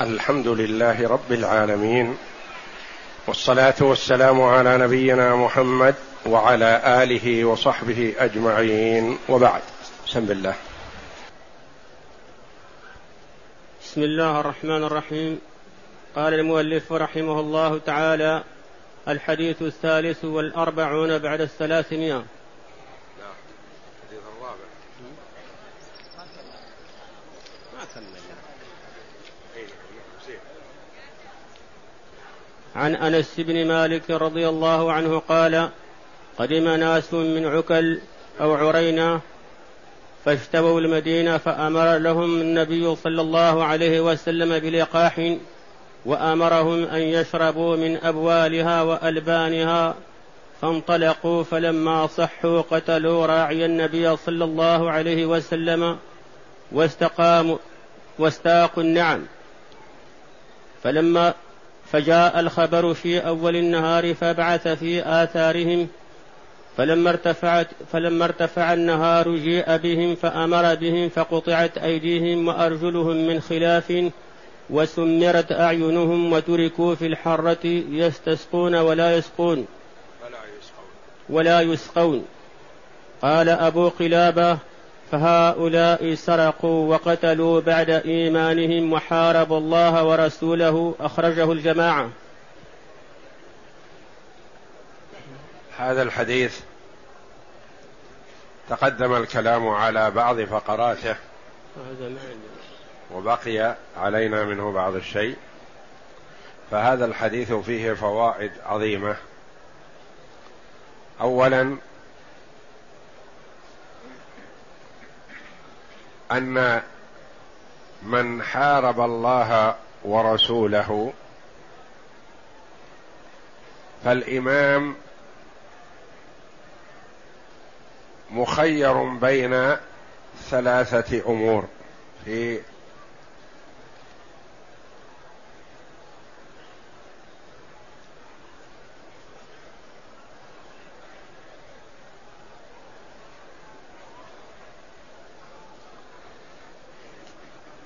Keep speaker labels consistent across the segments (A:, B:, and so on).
A: الحمد لله رب العالمين والصلاة والسلام على نبينا محمد وعلى آله وصحبه أجمعين. وبعد بسم الله.
B: بسم الله الرحمن الرحيم. قال المؤلف رحمه الله تعالى الحديث الثالث والأربعون بعد الثلاثمائة. عن أنس بن مالك رضي الله عنه قال قدم ناس من عكل أو عرينا فاجتبوا المدينة فأمر لهم النبي صلى الله عليه وسلم بلقاح وأمرهم أن يشربوا من أبوالها وألبانها فانطلقوا فلما صحوا قتلوا راعي النبي صلى الله عليه وسلم واستقاموا واستاقوا النعم. فلما فجاء الخبر في أول النهار فبعث في آثارهم فلما ارتفعت فلما ارتفع النهار جيء بهم فأمر بهم فقطعت أيديهم وأرجلهم من خلاف وسمرت أعينهم وتركوا في الحرة يستسقون ولا يسقون. ولا يسقون. قال أبو قلابة فهؤلاء سرقوا وقتلوا بعد إيمانهم وحاربوا الله ورسوله أخرجه الجماعة.
A: هذا الحديث تقدم الكلام على بعض فقراته وبقي علينا منه بعض الشيء. فهذا الحديث فيه فوائد عظيمة. اولا أن من حارب الله ورسوله فالإمام مخير بين ثلاثة أمور في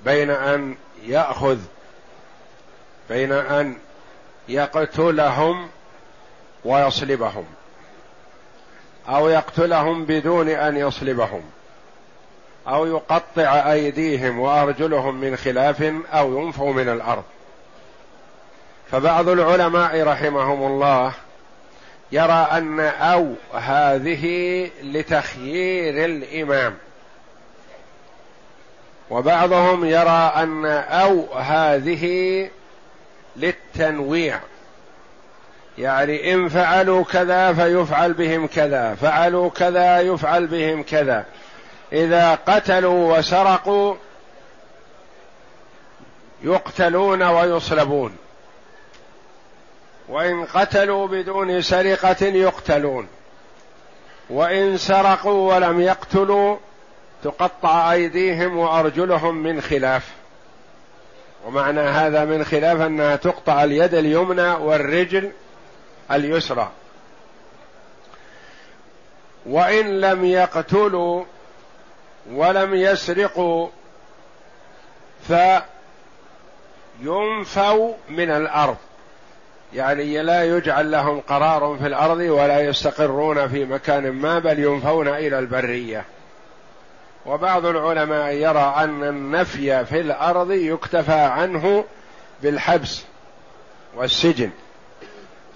A: بين أن يأخذ بين أن يقتلهم ويصلبهم أو يقتلهم بدون أن يصلبهم أو يقطع أيديهم وأرجلهم من خلاف أو ينفوا من الأرض. فبعض العلماء رحمهم الله يرى أن أو هذه لتخيير الإمام. وبعضهم يرى أن أو هذه للتنويع. يعني إن فعلوا كذا فيفعل بهم كذا فعلوا كذا يفعل بهم كذا. إذا قتلوا وسرقوا يقتلون ويصلبون. وإن قتلوا بدون سرقة يقتلون. وإن سرقوا ولم يقتلوا تقطع أيديهم وأرجلهم من خلاف. ومعنى هذا من خلاف أنها تقطع اليد اليمنى والرجل اليسرى. وإن لم يقتلوا ولم يسرقوا فينفوا من الأرض. يعني لا يجعل لهم قرار في الأرض ولا يستقرون في مكان ما بل ينفون إلى البرية. وبعض العلماء يرى أن النفي في الأرض يكتفى عنه بالحبس والسجن.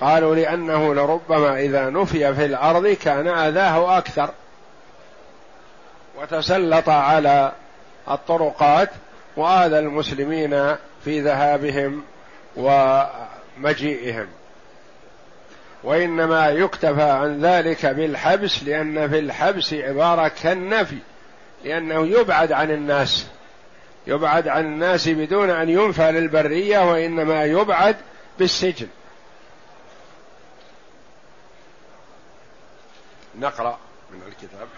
A: قالوا لأنه لربما إذا نفي في الأرض كان آذاه أكثر. وتسلط على الطرقات وآذى المسلمين في ذهابهم ومجيئهم. وإنما يكتفى عن ذلك بالحبس لأن في الحبس عبارة كالنفي. لأنه يبعد عن الناس. يبعد عن الناس بدون أن ينفى للبرية وإنما يبعد بالسجن. نقرأ من الكتاب.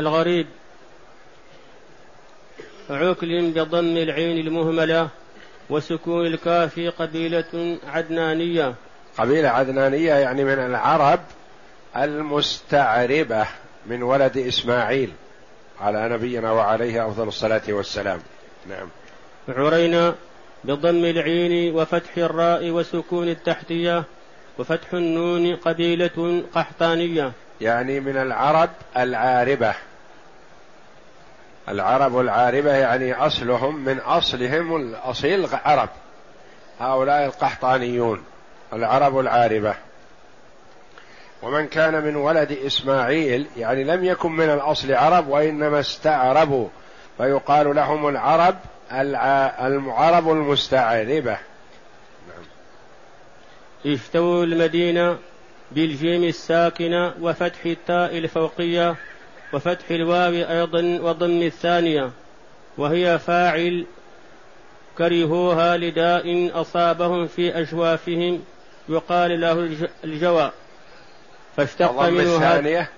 B: الغريب. عكل بضم العين المهملة. وسكون الكاف قبيلة عدنانية.
A: قبيلة عدنانية يعني من العرب المستعربة من ولد إسماعيل. على نبينا وعليه أفضل الصلاة والسلام. نعم.
B: عرينا بضم العين وفتح الراء وسكون التحتية وفتح النون قبيلة قحطانية.
A: يعني من العرب العاربة. العرب العاربة يعني أصلهم من أصلهم الأصيل عرب. هؤلاء القحطانيون العرب العاربة. ومن كان من ولد إسماعيل يعني لم يكن من الأصل عرب وإنما استعربوا فيقال لهم العرب العرب المستعربة. نعم.
B: المدينة بالجيم الساكنة وفتح التاء الفوقية. وفتح الواو أيضا وضم الثانية وهي فاعل كرهوها لداء أصابهم في أجوافهم يقال له الجوى.
A: فاشتق منه الثانية.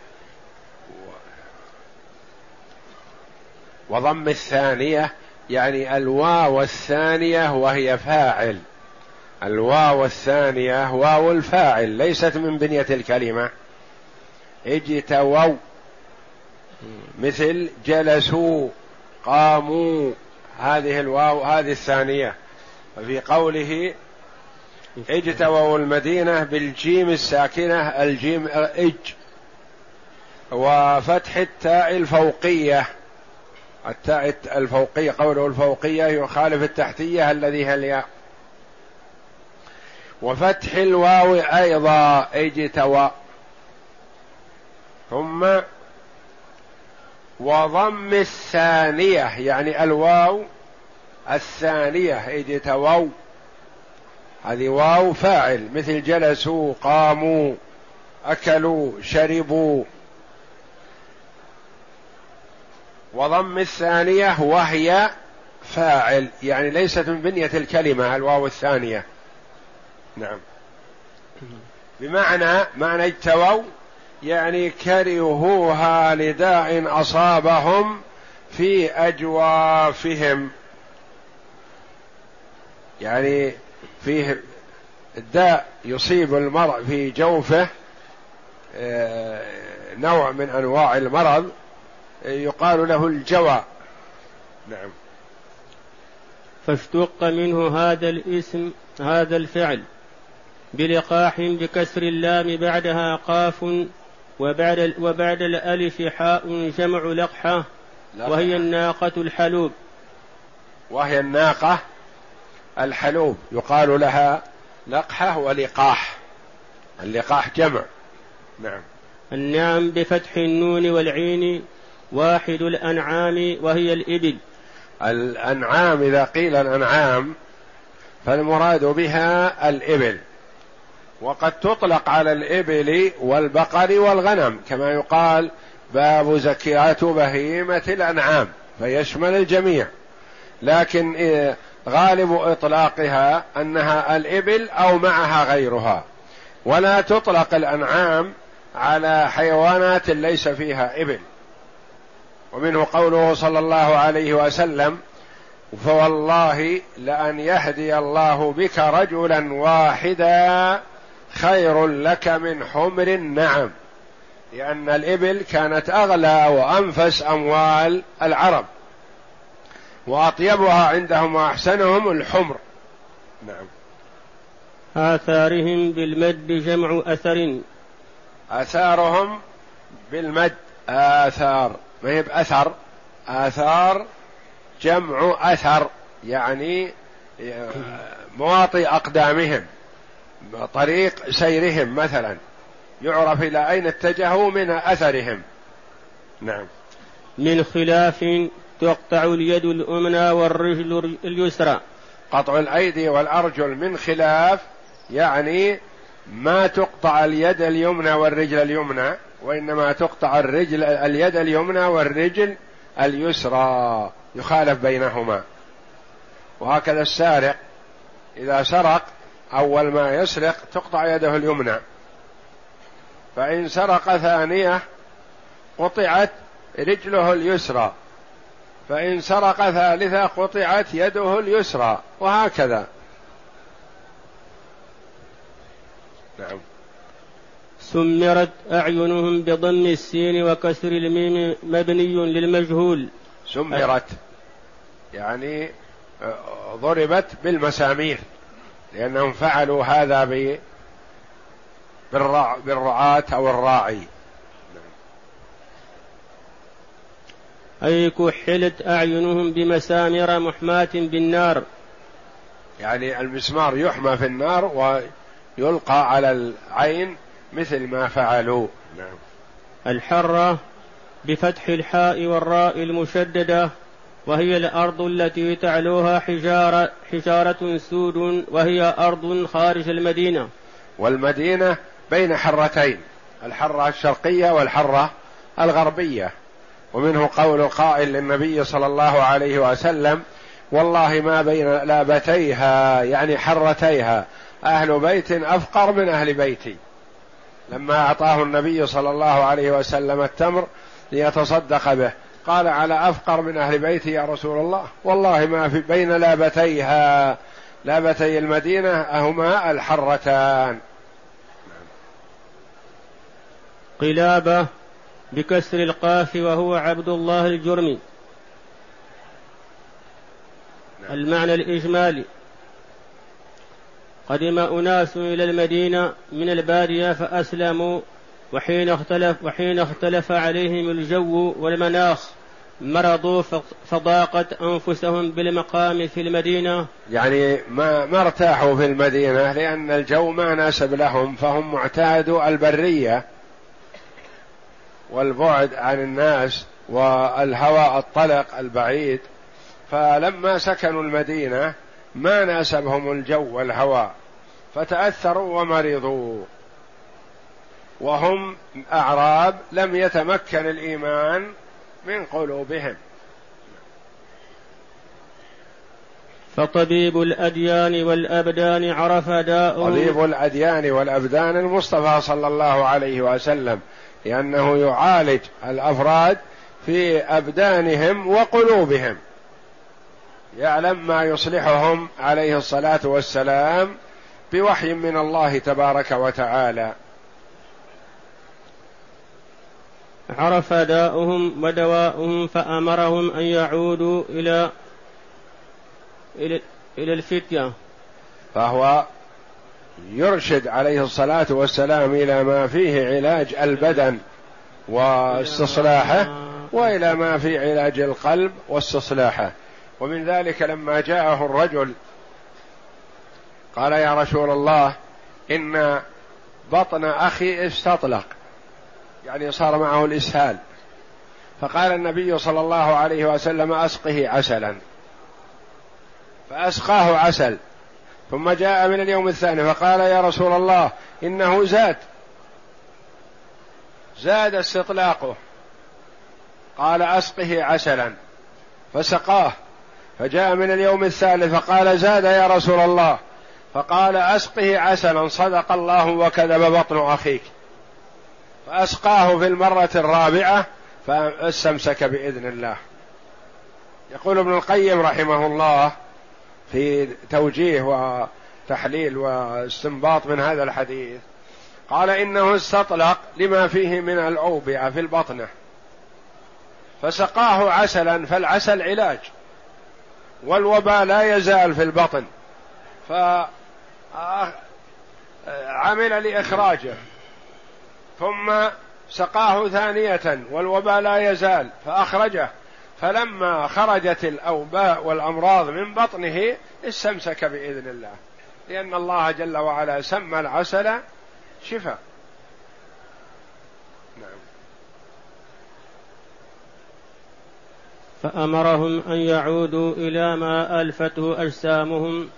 A: وضم الثانية يعني الواو الثانية وهي فاعل. الواو الثانية واو الفاعل ليست من بنية الكلمة. اجتووا. مثل جلسوا قاموا هذه الواو هذه الثانية. وفي قوله اجتووا المدينة بالجيم الساكنة الجيم اج وفتح التاء الفوقية. التاء الفوقية قوله الفوقية يخالف التحتية الذي هي الياء. وفتح الواو أيضا اجتوى. ثم وضم الثانية يعني الواو الثانية اجتووا هذه واو فاعل مثل جلسوا قاموا أكلوا شربوا. وضم الثانية وهي فاعل يعني ليست من بنية الكلمة الواو الثانية. نعم. بمعنى معنى اجتووا يعني كرهوها لداء أصابهم في أجوافهم. يعني فيه داء يصيب المرء في جوفه آه، نوع من أنواع المرض يقال له الجوى. نعم.
B: فاشتق منه هذا الاسم هذا الفعل بلقاح بكسر اللام بعدها قاف وبعد وبعد الألف حاء جمع لقحة. وهي الناقة الحلوب.
A: وهي الناقة الحلوب. يقال لها لقحة ولقاح. اللقاح جمع. نعم.
B: النعم بفتح النون والعين واحد الأنعام وهي الإبل.
A: الأنعام إذا قيل الأنعام فالمراد بها الإبل. وقد تطلق على الإبل والبقر والغنم كما يقال باب زكاة بهيمة الأنعام فيشمل الجميع. لكن غالب إطلاقها أنها الإبل أو معها غيرها. ولا تطلق الأنعام على حيوانات ليس فيها إبل. ومنه قوله صلى الله عليه وسلم فوالله لأن يهدي الله بك رجلا واحدا خير لك من حمر النعم لأن الإبل كانت أغلى وأنفس أموال العرب وأطيبها عندهم وأحسنهم الحمر. نعم.
B: آثارهم بالمد جمع أثر.
A: آثارهم بالمد آثار ما هي بأثر؟ آثار جمع أثر يعني مواطي أقدامهم. طريق سيرهم مثلا. يعرف إلى أين اتجهوا من أثرهم. نعم.
B: من خلاف تقطع اليد الأمنى والرجل اليسرى.
A: قطع الأيدي والأرجل من خلاف يعني ما تقطع اليد اليمنى والرجل اليمنى وإنما تقطع الرجل اليد اليمنى والرجل اليسرى. يخالف بينهما. وهكذا السارق إذا سرق أول ما يسرق تقطع يده اليمنى. فإن سرق ثانية قطعت رجله اليسرى. فإن سرق ثالثة قطعت يده اليسرى وهكذا. نعم.
B: سمرت أعينهم بضم السين وكسر الميم مبني للمجهول.
A: سمرت يعني آه، ضربت بالمسامير. لأنهم فعلوا هذا بالرعاة أو الراعي.
B: أي كحلت أعينهم بمسامر محماة بالنار.
A: يعني المسمار يحمى في النار ويلقى على العين مثل ما فعلوا. نعم.
B: الحرة بفتح الحاء والراء المشددة. وهي الأرض التي تعلوها حجارة, حجارة سود وهي أرض خارج المدينة.
A: والمدينة بين حرتين الحرة الشرقية والحرة الغربية. ومنه قول قائل للنبي صلى الله عليه وسلم والله ما بين لابتيها يعني حرتيها. أهل بيت أفقر من أهل بيتي. لما أعطاه النبي صلى الله عليه وسلم التمر ليتصدق به. قال على أفقر من أهل بيتي يا رسول الله. والله ما في بين لابتيها لابتي المدينة هما الحرتان.
B: قلابة بكسر القاف وهو عبد الله الجرمي. نعم. المعنى الإجمالي. قدم أناس إلى المدينة من البادية فأسلموا وحين اختلف وحين اختلف عليهم الجو والمناخ مرضوا فضاقت أنفسهم بالمقام في المدينة.
A: يعني ما ما ارتاحوا في المدينة لأن الجو ما ناسب لهم فهم معتادوا البرية والبعد عن الناس والهواء الطلق البعيد. فلما سكنوا المدينة ما ناسبهم الجو والهواء فتأثروا ومرضوا. وهم أعراب لم يتمكن الإيمان من قلوبهم.
B: فطبيب الأديان والأبدان عرف داء
A: طبيب الأديان والأبدان المصطفى صلى الله عليه وسلم لأنه يعالج الأفراد في أبدانهم وقلوبهم. يعلم ما يصلحهم عليه الصلاة والسلام بوحي من الله تبارك وتعالى.
B: عرف داؤهم ودواؤهم فأمرهم أن يعودوا إلى إلى, إلى الفتية.
A: فهو يرشد عليه الصلاة والسلام إلى ما فيه علاج البدن واستصلاحه وإلى ما في علاج القلب واستصلاحه. ومن ذلك لما جاءه الرجل قال يا رسول الله إن بطن أخي استطلق. يعني صار معه الإسهال. فقال النبي صلى الله عليه وسلم أسقه عسلا. فأسقاه عسل. ثم جاء من اليوم الثاني فقال يا رسول الله إنه زاد. زاد استطلاقه. قال أسقه عسلا. فسقاه. فجاء من اليوم الثالث فقال زاد يا رسول الله. فقال أسقه عسلا صدق الله وكذب بطن أخيك. فأسقاه في المرة الرابعة فاستمسك بإذن الله. يقول ابن القيم رحمه الله في توجيه وتحليل واستنباط من هذا الحديث قال إنه استطلق لما فيه من الأوبئة في البطنة. فسقاه عسلا فالعسل علاج. والوباء لا يزال في البطن. فعمل لإخراجه. ثم سقاه ثانية والوباء لا يزال فأخرجه. فلما خرجت الأوباء والأمراض من بطنه استمسك بإذن الله. لأن الله جل وعلا سمى العسل شفاء. نعم.
B: فأمرهم أن يعودوا إلى ما ألفته أجسامهم.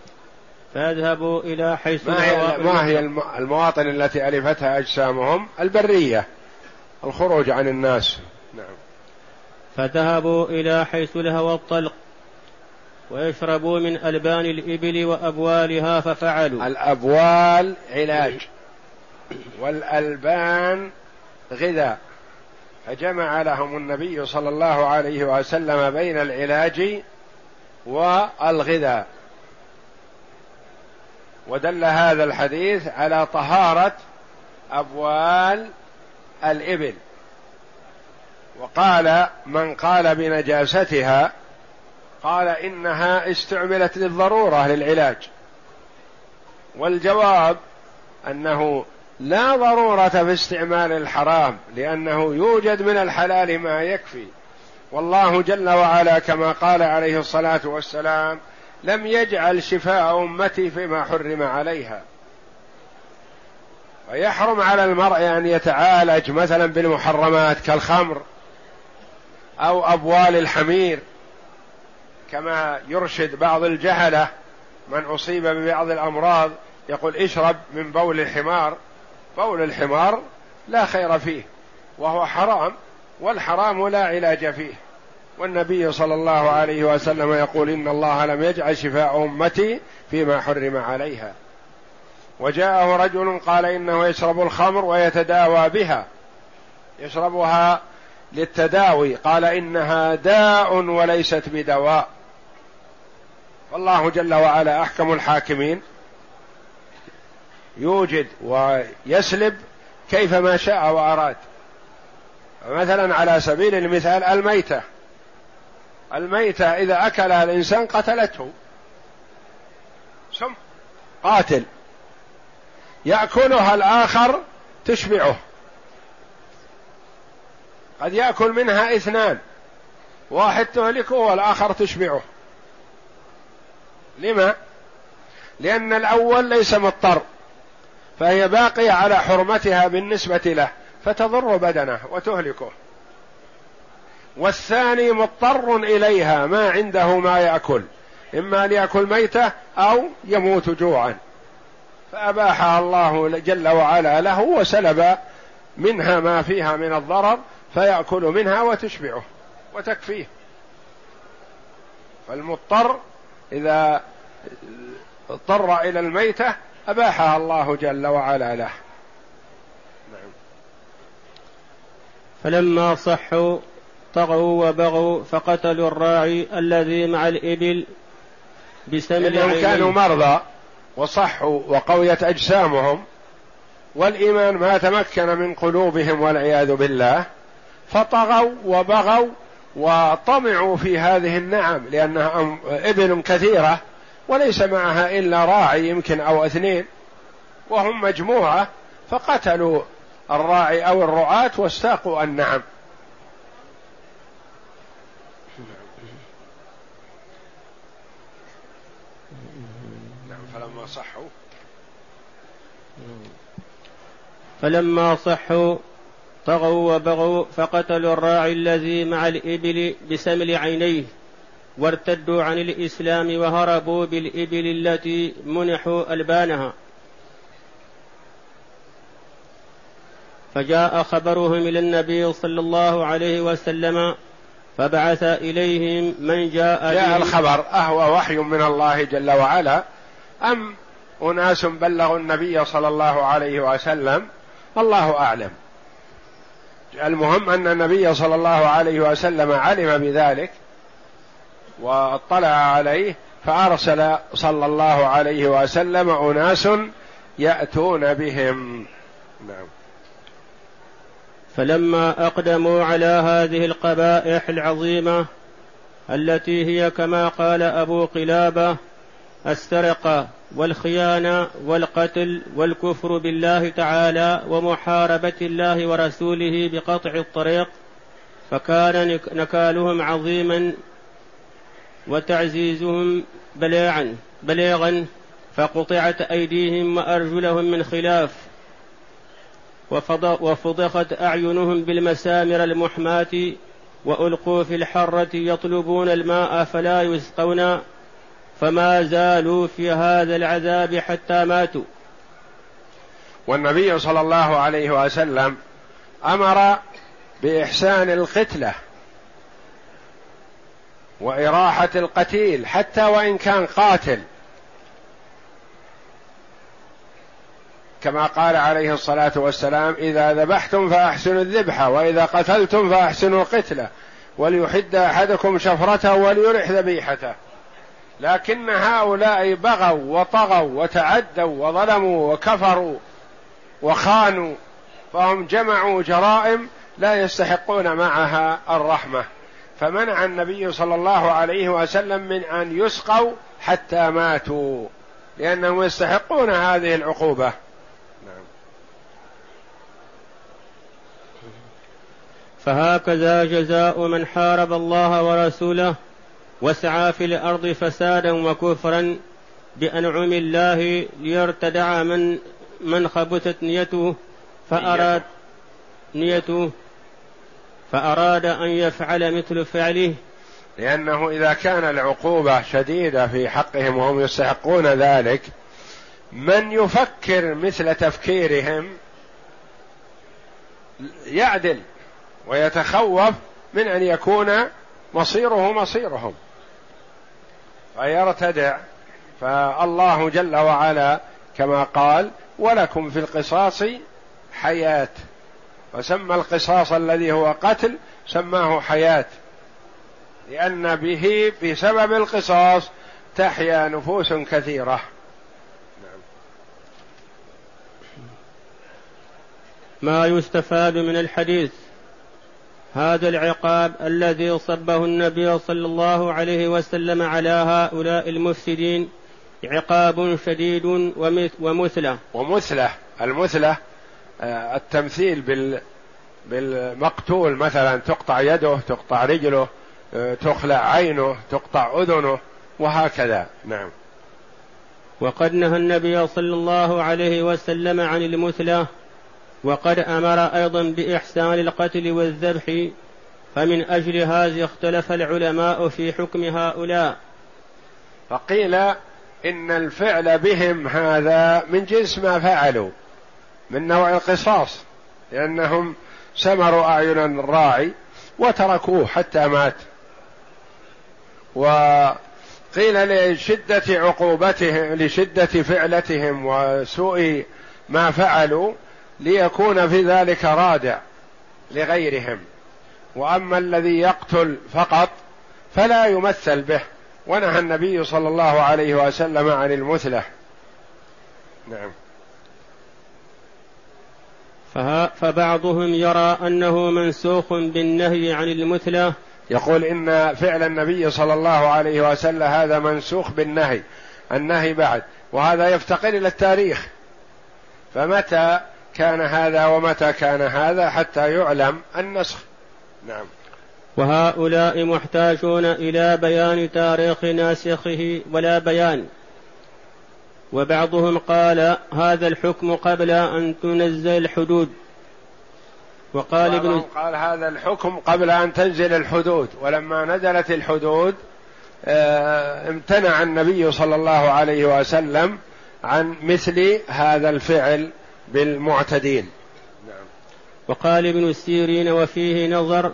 B: فيذهبوا إلى حيث
A: ما هي, ما هي المواطن التي ألفتها أجسامهم؟ البرية الخروج عن الناس. نعم.
B: فذهبوا إلى حيث الهوى الطلق ويشربوا من ألبان الإبل وأبوالها ففعلوا.
A: الأبوال علاج والألبان غذاء. فجمع لهم النبي صلى الله عليه وسلم بين العلاج والغذاء. ودل هذا الحديث على طهارة أبوال الإبل. وقال من قال بنجاستها قال إنها استعملت للضرورة للعلاج. والجواب أنه لا ضرورة في استعمال الحرام لأنه يوجد من الحلال ما يكفي. والله جل وعلا كما قال عليه الصلاة والسلام لم يجعل شفاء أمتي فيما حرم عليها. ويحرم على المرء أن يتعالج مثلا بالمحرمات كالخمر أو أبوال الحمير كما يرشد بعض الجهلة من أصيب ببعض الأمراض يقول اشرب من بول الحمار. بول الحمار لا خير فيه وهو حرام والحرام لا علاج فيه. والنبي صلى الله عليه وسلم يقول إن الله لم يجعل شفاء أمتي فيما حرم عليها. وجاءه رجل قال إنه يشرب الخمر ويتداوى بها. يشربها للتداوي. قال إنها داء وليست بدواء. والله جل وعلا أحكم الحاكمين. يوجد ويسلب كيفما شاء وأراد. مثلا على سبيل المثال الميتة. الميتة إذا اكلها الإنسان قتلته. سم. قاتل. يأكلها الآخر تشبعه. قد يأكل منها اثنان. واحد تهلكه والآخر تشبعه. لما؟ لأن الأول ليس مضطر. فهي باقية على حرمتها بالنسبة له. فتضر بدنه وتهلكه. والثاني مضطر إليها ما عنده ما يأكل. إما ليأكل ميتة أو يموت جوعا. فأباحها الله جل وعلا له وسلب منها ما فيها من الضرر فيأكل منها وتشبعه وتكفيه. فالمضطر إذا اضطر إلى الميتة أباحها الله جل وعلا له. نعم.
B: فلما صحوا طغوا وبغوا فقتلوا الراعي الذي مع الإبل
A: بسمل عينيه كانوا مرضى وصحوا وقويت أجسامهم والإيمان ما تمكن من قلوبهم والعياذ بالله فطغوا وبغوا وطمعوا في هذه النعم لأنها إبل كثيرة وليس معها إلا راعي يمكن أو اثنين وهم مجموعة فقتلوا الراعي أو الرعاة واستاقوا النعم نعم فلما صحوا
B: فلما صحوا طغوا وبغوا فقتلوا الراعي الذي مع الإبل بسمل عينيه وارتدوا عن الإسلام وهربوا بالإبل التي منحوا ألبانها. فجاء خبرهم إلى النبي صلى الله عليه وسلم فبعث إليهم من جاء
A: جاء الخبر أهو وحي من الله جل وعلا أم أناس بلغوا النبي صلى الله عليه وسلم الله أعلم. المهم أن النبي صلى الله عليه وسلم علم بذلك واطلع عليه فأرسل صلى الله عليه وسلم أناس يأتون بهم. نعم.
B: فلما أقدموا على هذه القبائح العظيمة التي هي كما قال أبو قلابة السرقه والخيانة والقتل والكفر بالله تعالى ومحاربة الله ورسوله بقطع الطريق فكان نكالهم عظيما وتعزيزهم بليعا بليغا فقطعت أيديهم وأرجلهم من خلاف. وفضخت أعينهم بالمسامر المحماة وألقوا في الحرة يطلبون الماء فلا يسقون. فما زالوا في هذا العذاب حتى ماتوا.
A: والنبي صلى الله عليه وسلم أمر بإحسان القتلة وإراحة القتيل حتى وإن كان قاتل. كما قال عليه الصلاة والسلام إذا ذبحتم فأحسنوا الذبح وإذا قتلتم فأحسنوا القتلة وليحد أحدكم شفرته وليرح ذبيحته. لكن هؤلاء بغوا وطغوا وتعدوا وظلموا وكفروا وخانوا فهم جمعوا جرائم لا يستحقون معها الرحمة فمنع النبي صلى الله عليه وسلم من أن يسقوا حتى ماتوا لأنهم يستحقون هذه العقوبة نعم.
B: فهكذا جزاء من حارب الله ورسوله وسعى في الأرض فسادا وكفرا بأنعم الله ليرتدع من من خبثت نيته فأراد نيته. فأراد أن يفعل مثل فعله.
A: لأنه إذا كان العقوبة شديدة في حقهم وهم يستحقون ذلك من يفكر مثل تفكيرهم يعدل ويتخوف من أن يكون مصيره مصيرهم. فيرتدع فالله جل وعلا كما قال ولكم في القصاص حياة. وسمى القصاص الذي هو قتل سماه حياة لأن به بسبب القصاص تحيا نفوس كثيرة.
B: ما يستفاد من الحديث هذا العقاب الذي صبه النبي صلى الله عليه وسلم على هؤلاء المفسدين عقاب شديد ومثلة.
A: ومثلة. المثلة آه، التمثيل بال بالمقتول مثلا تقطع يده تقطع رجله آه، تخلع عينه تقطع أذنه وهكذا. نعم.
B: وقد نهى النبي صلى الله عليه وسلم عن المثلة وقد أمر أيضا بإحسان القتل والذبح فمن أجل هذا اختلف العلماء في حكم هؤلاء.
A: فقيل إن الفعل بهم هذا من جنس ما فعلوا من نوع القصاص لأنهم سمروا أعين الراعي وتركوه حتى مات. وقيل لشدة عقوبتهم لشدة فعلتهم وسوء ما فعلوا ليكون في ذلك رادع لغيرهم. وأما الذي يقتل فقط فلا يمثل به. ونهى النبي صلى الله عليه وسلم عن المثلة. نعم.
B: فبعضهم يرى أنه منسوخ بالنهي عن المثلة.
A: يقول إن فعل النبي صلى الله عليه وسلم هذا منسوخ بالنهي. النهي بعد. وهذا يفتقر إلى التاريخ. فمتى كان هذا ومتى كان هذا حتى يعلم النسخ. نعم.
B: وهؤلاء محتاجون إلى بيان تاريخ ناسخه ولا بيان. وبعضهم قال هذا الحكم قبل أن تنزل الحدود.
A: وقال ابن قال هذا الحكم قبل أن تنزل الحدود. ولما نزلت الحدود آه، امتنع النبي صلى الله عليه وسلم عن مثل هذا الفعل بالمعتدين.
B: نعم. وقال ابن السيرين وفيه نظر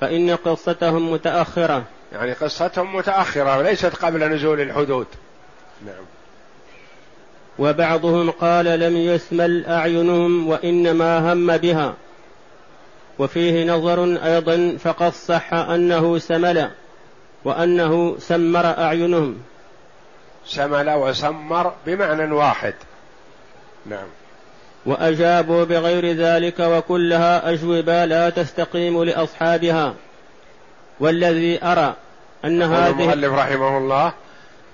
B: فإن قصتهم متأخرة.
A: يعني قصتهم متأخرة وليست قبل نزول الحدود. نعم
B: وبعضهم قال لم يسمل أعينهم وإنما هم بها. وفيه نظر أيضا فقد صح أنه سمل وأنه سمر أعينهم.
A: سمل وسمر بمعنى واحد. نعم.
B: وأجابوا بغير ذلك وكلها أجوبة لا تستقيم لأصحابها. والذي أرى أن هذه
A: المؤلف رحمه الله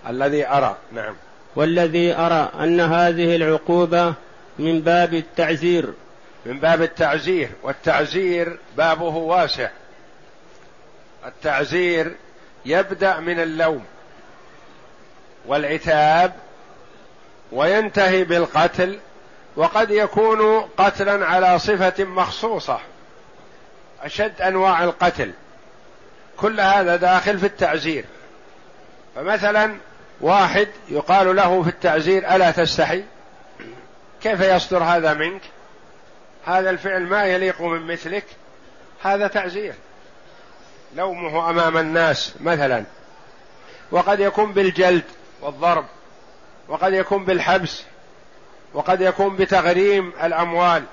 A: الذي أرى نعم.
B: والذي أرى أن هذه العقوبة من باب التعزير.
A: من باب التعزير والتعزير بابه واسع. التعزير يبدأ من اللوم والعتاب وينتهي بالقتل وقد يكون قتلا على صفة مخصوصة أشد أنواع القتل. كل هذا داخل في التعزير. فمثلا واحد يقال له في التعزير ألا تستحي؟ كيف يصدر هذا منك؟ هذا الفعل ما يليق من مثلك هذا تعزير. لومه أمام الناس مثلا. وقد يكون بالجلد والضرب وقد يكون بالحبس وقد يكون بتغريم الأموال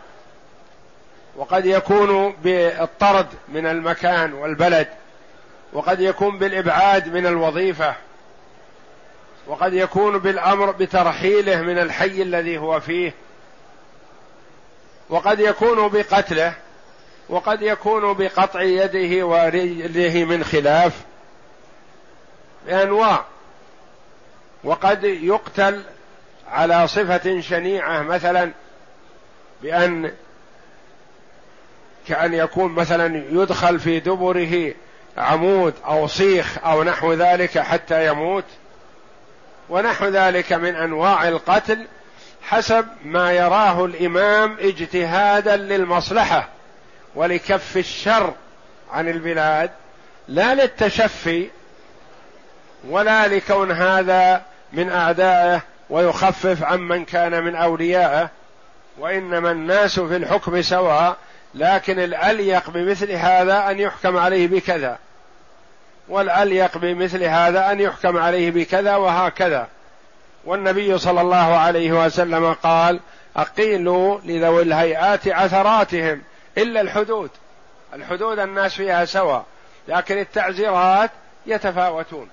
A: وقد يكون بالطرد من المكان والبلد وقد يكون بالإبعاد من الوظيفة وقد يكون بالأمر بترحيله من الحي الذي هو فيه وقد يكون بقتله وقد يكون بقطع يده ورجله من خلاف بأنواع وقد يقتل على صفة شنيعة مثلا بأن كأن يكون مثلا يدخل في دبره عمود أو صيخ أو نحو ذلك حتى يموت ونحو ذلك من أنواع القتل حسب ما يراه الإمام اجتهادا للمصلحة ولكف الشر عن البلاد لا للتشفي ولا لكون هذا من أعدائه ويخفف عمن كان من اوليائه وإنما الناس في الحكم سواء لكن الأليق بمثل هذا أن يحكم عليه بكذا. والأليق بمثل هذا أن يحكم عليه بكذا وهكذا. والنبي صلى الله عليه وسلم قال أقيلوا لذوي الهيئات عثراتهم إلا الحدود. الحدود الناس فيها سواء لكن التعزيرات يتفاوتون.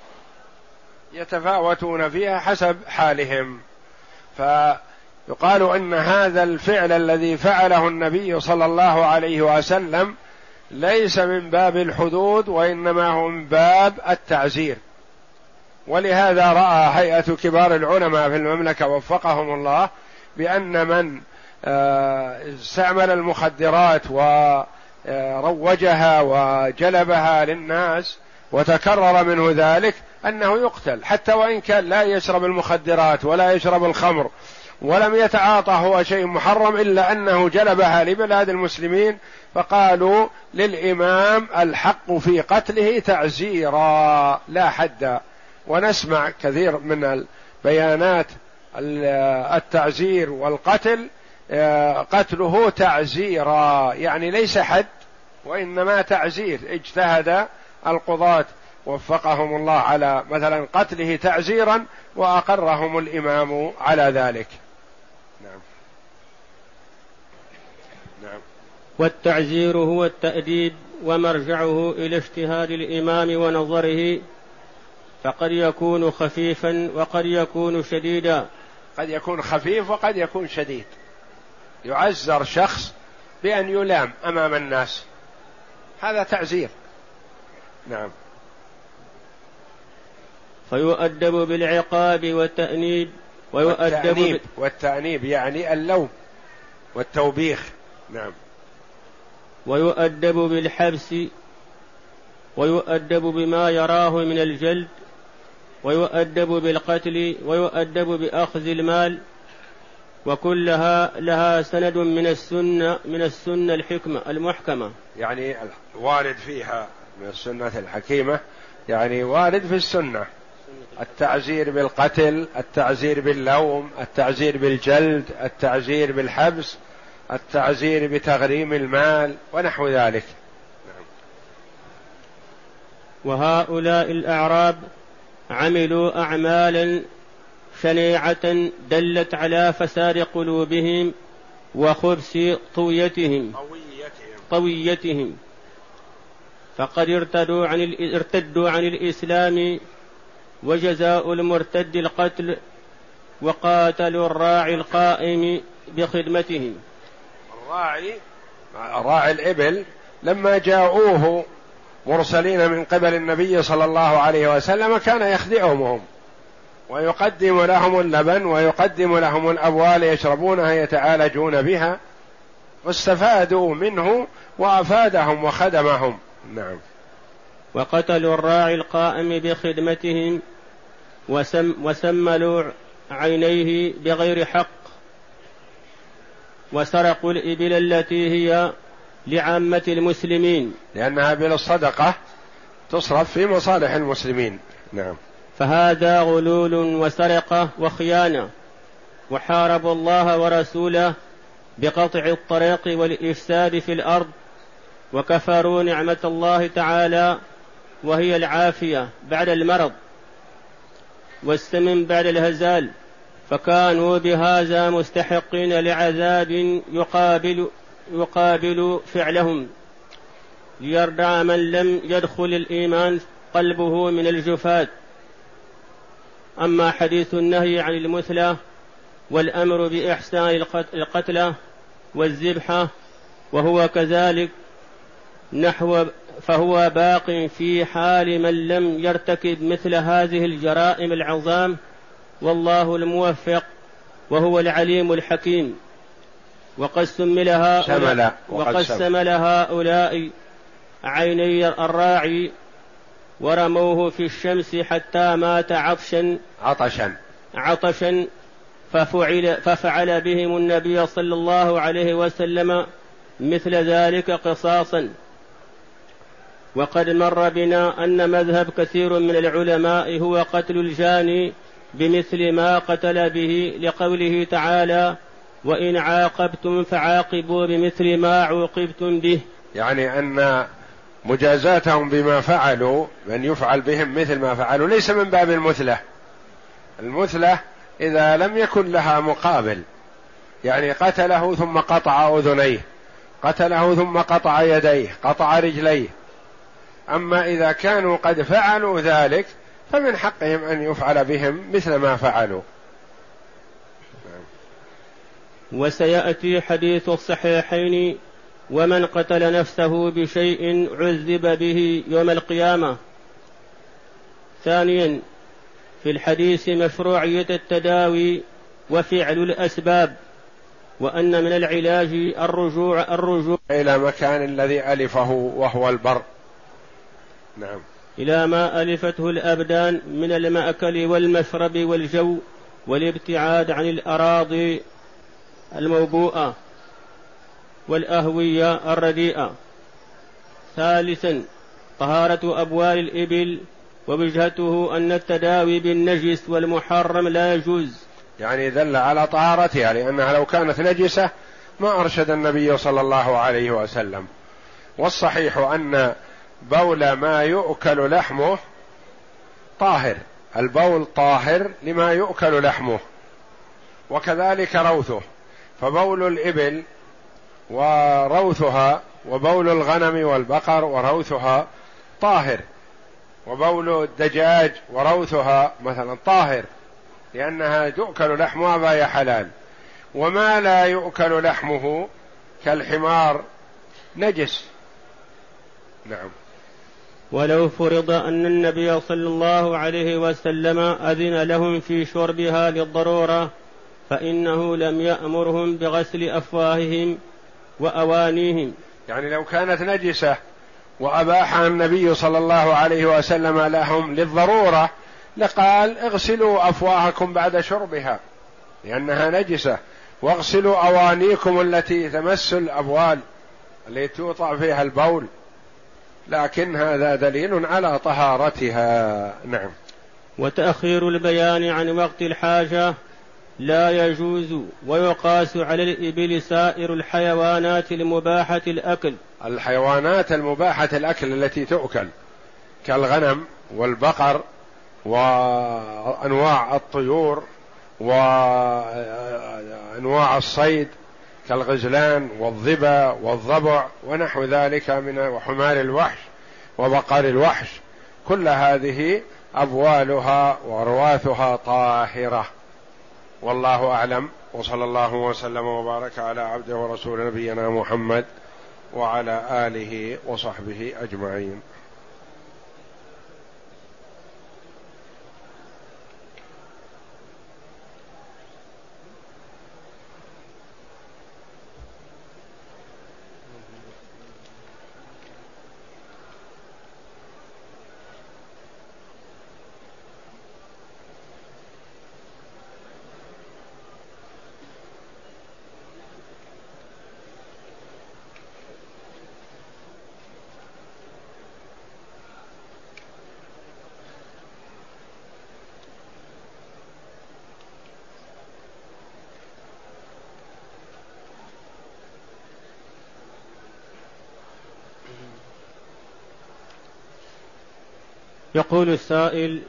A: يتفاوتون فيها حسب حالهم. فيقال أن هذا الفعل الذي فعله النبي صلى الله عليه وسلم ليس من باب الحدود وإنما هو من باب التعزير. ولهذا رأى هيئة كبار العلماء في المملكة وفقهم الله بأن من آه، استعمل المخدرات وروجها وجلبها للناس وتكرر منه ذلك أنه يقتل حتى وإن كان لا يشرب المخدرات ولا يشرب الخمر ولم يتعاطى هو شيء محرم إلا أنه جلبها لبلاد المسلمين فقالوا للإمام الحق في قتله تعزيرا لا حد. ونسمع كثير من البيانات التعزير والقتل آه، قتله تعزيرا يعني ليس حد وإنما تعزير. اجتهد القضاة وفقهم الله على مثلا قتله تعزيرا وأقرهم الإمام على ذلك. نعم.
B: نعم. والتعزير هو التأديب ومرجعه إلى اجتهاد الإمام ونظره فقد يكون خفيفا وقد يكون شديدا.
A: قد يكون خفيف وقد يكون شديد. يعزر شخص بأن يلام أمام الناس. هذا تعزير. نعم.
B: فيؤدب بالعقاب والتأنيب
A: ويؤدب والتأنيب, والتأنيب يعني اللوم والتوبيخ. نعم.
B: ويؤدب بالحبس ويؤدب بما يراه من الجلد ويؤدب بالقتل ويؤدب بأخذ المال وكلها لها سند من السنة من السنة الحكمة المحكمة.
A: يعني وارد فيها من السنة الحكيمة يعني وارد في السنة. التعزير بالقتل التعزير باللوم التعزير بالجلد التعزير بالحبس التعزير بتغريم المال ونحو ذلك.
B: وهؤلاء الأعراب عملوا أعمالا شنيعة دلت على فساد قلوبهم وخبث طويتهم. طويتهم. فقد ارتدوا عن ارتدوا عن الإسلام وجزاء المرتد القتل وقاتلوا الراعي القائم بخدمتهم
A: الراعي راعي الإبل لما جاءوه مرسلين من قبل النبي صلى الله عليه وسلم كان يخدعهم ويقدم لهم اللبن ويقدم لهم الأبوال يشربونها يتعالجون بها واستفادوا منه وأفادهم وخدمهم. نعم.
B: وقتلوا الراعي القائم بخدمتهم وسم وسملوا عينيه بغير حق وسرقوا الإبل التي هي لعامة المسلمين.
A: لأنها بالصدقة تصرف في مصالح المسلمين. نعم.
B: فهذا غلول وسرقة وخيانة. وحاربوا الله ورسوله بقطع الطريق والإفساد في الأرض وكفروا نعمة الله تعالى وهي العافية بعد المرض والسمن بعد الهزال فكانوا بهذا مستحقين لعذاب يقابل يقابل فعلهم ليردع من لم يدخل الإيمان قلبه من الجفاة. أما حديث النهي عن المثلى والأمر بإحسان القتلى والزبحة وهو كذلك نحو فهو باق في حال من لم يرتكب مثل هذه الجرائم العظام والله الموفق وهو العليم الحكيم. وقد سمل هؤلاء وقد سمل هؤلاء عيني الراعي ورموه في الشمس حتى مات عطشا
A: عطشا.
B: عطشا ففعل, ففعل بهم النبي صلى الله عليه وسلم مثل ذلك قصاصا. وقد مر بنا أن مذهب كثير من العلماء هو قتل الجاني بمثل ما قتل به لقوله تعالى وإن عاقبتم فعاقبوا بمثل ما عوقبتم به.
A: يعني أن مجازاتهم بما فعلوا من يفعل بهم مثل ما فعلوا ليس من باب المثلة. المثلة إذا لم يكن لها مقابل يعني قتله ثم قطع أذنيه قتله ثم قطع يديه قطع رجليه أما إذا كانوا قد فعلوا ذلك فمن حقهم أن يفعل بهم مثل ما فعلوا.
B: وسيأتي حديث الصحيحين ومن قتل نفسه بشيء عذب به يوم القيامة ثانيا في الحديث مشروعية التداوي وفعل الأسباب وأن من العلاج الرجوع الرجوع
A: إلى مكان الذي ألفه وهو البر. نعم.
B: إلى ما ألفته الأبدان من المأكل والمشرب والجو والابتعاد عن الأراضي الموبوءة والأهوية الرديئة. ثالثا طهارة أبوال الإبل ووجهته أن التداوي بالنجس والمحرم لا يجوز.
A: يعني دل على طهارتها لأنها لو كانت نجسة ما أرشد النبي صلى الله عليه وسلم. والصحيح أن بول ما يؤكل لحمه طاهر. البول طاهر لما يؤكل لحمه وكذلك روثه. فبول الإبل وروثها وبول الغنم والبقر وروثها طاهر. وبول الدجاج وروثها مثلا طاهر لأنها تؤكل لحمها فهي حلال. وما لا يؤكل لحمه كالحمار نجس. نعم.
B: ولو فرض أن النبي صلى الله عليه وسلم أذن لهم في شربها للضرورة فإنه لم يأمرهم بغسل أفواههم وأوانيهم.
A: يعني لو كانت نجسة وأباحها النبي صلى الله عليه وسلم لهم للضرورة لقال اغسلوا أفواهكم بعد شربها لأنها نجسة. واغسلوا أوانيكم التي تمس الأبوال التي توضع فيها البول. لكن هذا دليل على طهارتها. نعم.
B: وتأخير البيان عن وقت الحاجة لا يجوز ويقاس على الإبل سائر الحيوانات المباحة الأكل.
A: الحيوانات المباحة الأكل التي تؤكل كالغنم والبقر وأنواع الطيور وأنواع الصيد كالغزلان والظبا والضبع ونحو ذلك من وحمار الوحش وبقر الوحش. كل هذه أبوالها وأرواثها طاهرة. والله أعلم. وصلى الله وسلم وبارك على عبده ورسول نبينا محمد وعلى آله وصحبه أجمعين.
B: يقول السائل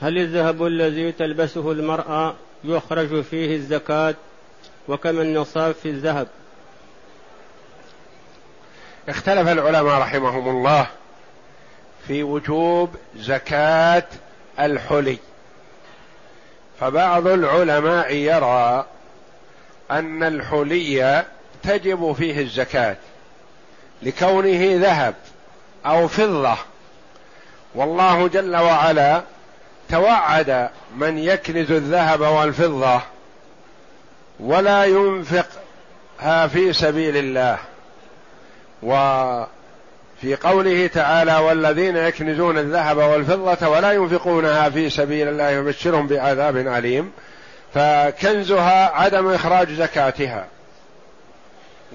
B: هل الذهب الذي تلبسه المرأة يخرج فيه الزكاة؟ وكم النصاب في الذهب؟
A: اختلف العلماء رحمهم الله في وجوب زكاة الحلي. فبعض العلماء يرى أن الحلي تجب فيه الزكاة لكونه ذهب أو فضة. والله جل وعلا توعد من يكنز الذهب والفضة ولا ينفقها في سبيل الله. وفي قوله تعالى والذين يكنزون الذهب والفضة ولا ينفقونها في سبيل الله يبشرهم بعذاب أليم. فكنزها عدم إخراج زكاتها.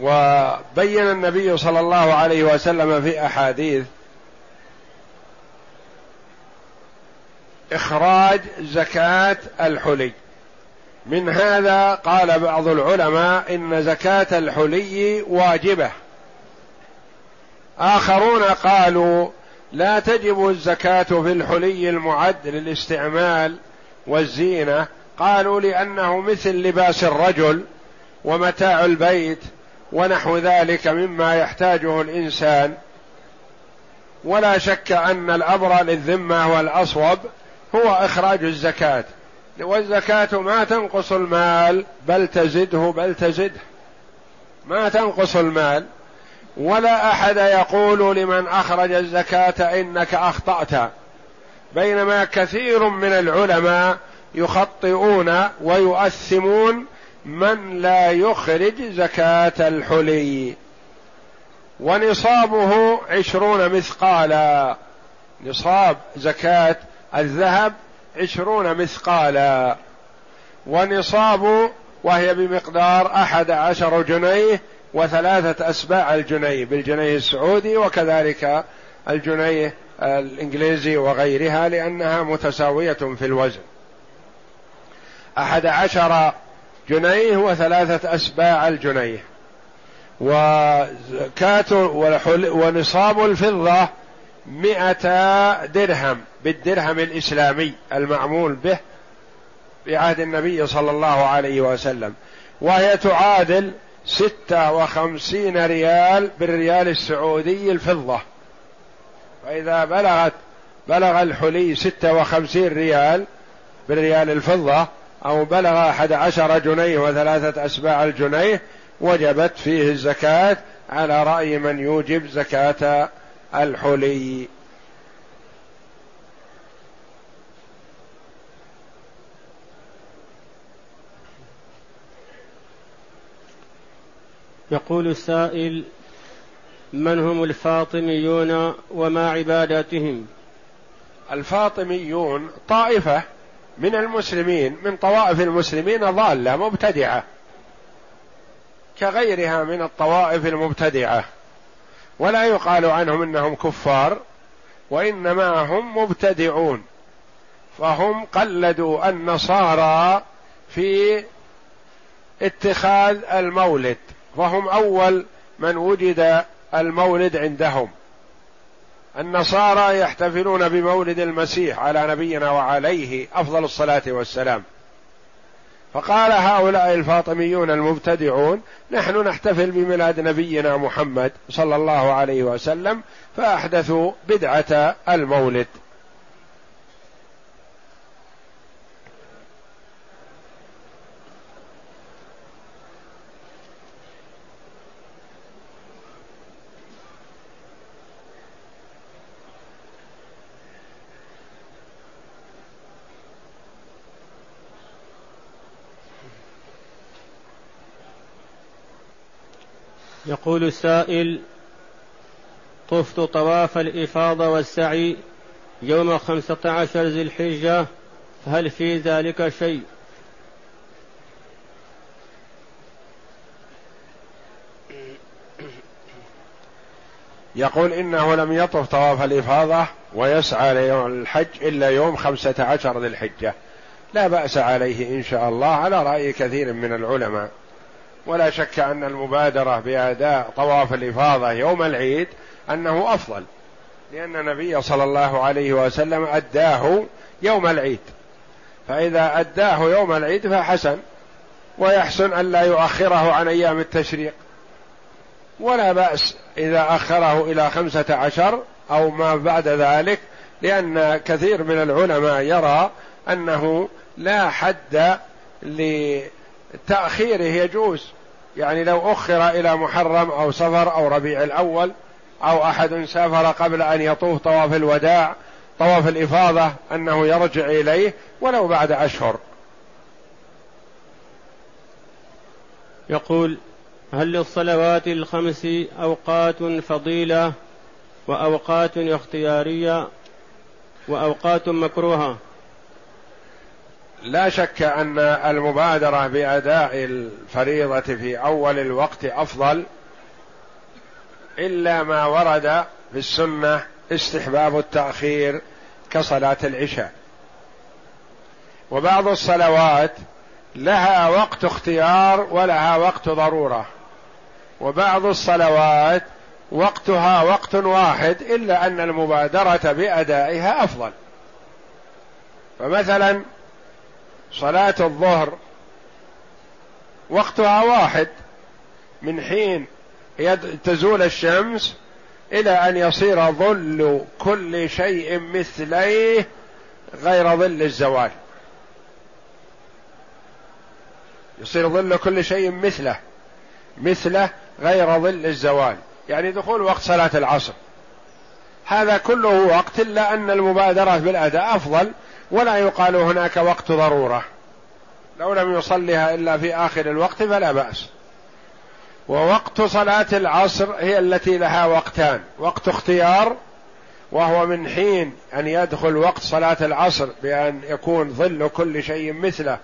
A: وبين النبي صلى الله عليه وسلم في أحاديث إخراج زكاة الحلي. من هذا قال بعض العلماء إن زكاة الحلي واجبة. آخرون قالوا لا تجب الزكاة في الحلي المعد للاستعمال والزينة. قالوا لأنه مثل لباس الرجل ومتاع البيت ونحو ذلك مما يحتاجه الإنسان. ولا شك أن الابر للذمة والأصوب هو إخراج الزكاة. والزكاة ما تنقص المال بل تزده بل تزده. ما تنقص المال. ولا أحد يقول لمن أخرج الزكاة إنك أخطأت. بينما كثير من العلماء يخطئون ويؤثمون من لا يخرج زكاة الحلي. ونصابه عشرون مثقالا. نصاب زكاة الذهب عشرون مثقالا ونصاب وهي بمقدار أحد عشر جنيه وثلاثة أسباع الجنيه بالجنيه السعودي وكذلك الجنيه الإنجليزي وغيرها لأنها متساوية في الوزن. أحد عشر جنيه وثلاثة أسباع الجنيه. وكات ونصاب الفضة مئة درهم بالدرهم الإسلامي المعمول به في عهد النبي صلى الله عليه وسلم. وهي تعادل ستة وخمسين ريال بالريال السعودي الفضة. فإذا بلغت بلغ الحلي ستة وخمسين ريال بالريال الفضة أو بلغ أحد عشر جنيه وثلاثة أسباع الجنيه وجبت فيه الزكاة على رأي من يوجب زكاة الحلي.
B: يقول السائل من هم الفاطميون وما عباداتهم؟
A: الفاطميون طائفة من المسلمين من طوائف المسلمين ضالة مبتدعة كغيرها من الطوائف المبتدعة. ولا يقال عنهم إنهم كفار وإنما هم مبتدعون. فهم قلدوا النصارى في اتخاذ المولد وهم أول من وجد المولد عندهم. النصارى يحتفلون بمولد المسيح على نبينا وعليه أفضل الصلاة والسلام. فقال هؤلاء الفاطميون المبتدعون نحن نحتفل بميلاد نبينا محمد صلى الله عليه وسلم فأحدثوا بدعة المولد.
B: يقول السائل طفت طواف الإفاضة والسعي يوم خمسة عشر ذي الحجة هل في ذلك شيء؟
A: يقول إنه لم يطف طواف الإفاضة ويسعى ليوم الحج إلا يوم خمسة عشر ذي الحجة. لا بأس عليه إن شاء الله على رأي كثير من العلماء. ولا شك أن المبادرة بأداء طواف الإفاضة يوم العيد أنه أفضل لأن النبي صلى الله عليه وسلم أداه يوم العيد. فإذا أداه يوم العيد فحسن ويحسن أن لا يؤخره عن أيام التشريق. ولا بأس إذا أخره إلى خمسة عشر أو ما بعد ذلك لأن كثير من العلماء يرى أنه لا حد لتاخيره يجوز. يعني لو أخر إلى محرم أو سفر أو ربيع الأول أو أحد سافر قبل أن يطوف طواف الوداع طواف الإفاضة أنه يرجع إليه ولو بعد أشهر.
B: يقول هل للصلوات الخمس أوقات فضيلة وأوقات اختيارية وأوقات مكروهة؟
A: لا شك أن المبادرة بأداء الفريضة في أول الوقت أفضل إلا ما ورد في السنة استحباب التأخير كصلاة العشاء. وبعض الصلوات لها وقت اختيار ولها وقت ضرورة. وبعض الصلوات وقتها وقت واحد إلا أن المبادرة بأدائها أفضل. فمثلا صلاة الظهر وقتها واحد من حين تزول الشمس إلى أن يصير ظل كل شيء مثليه غير ظل الزوال. يصير ظل كل شيء مثله مثله غير ظل الزوال. يعني دخول وقت صلاة العصر. هذا كله وقت إلا أن المبادرة بالأداء أفضل ولا يقال هناك وقت ضرورة. لو لم يصلها إلا في آخر الوقت فلا بأس. ووقت صلاة العصر هي التي لها وقتان. وقت اختيار وهو من حين أن يدخل وقت صلاة العصر بأن يكون ظل كل شيء مثله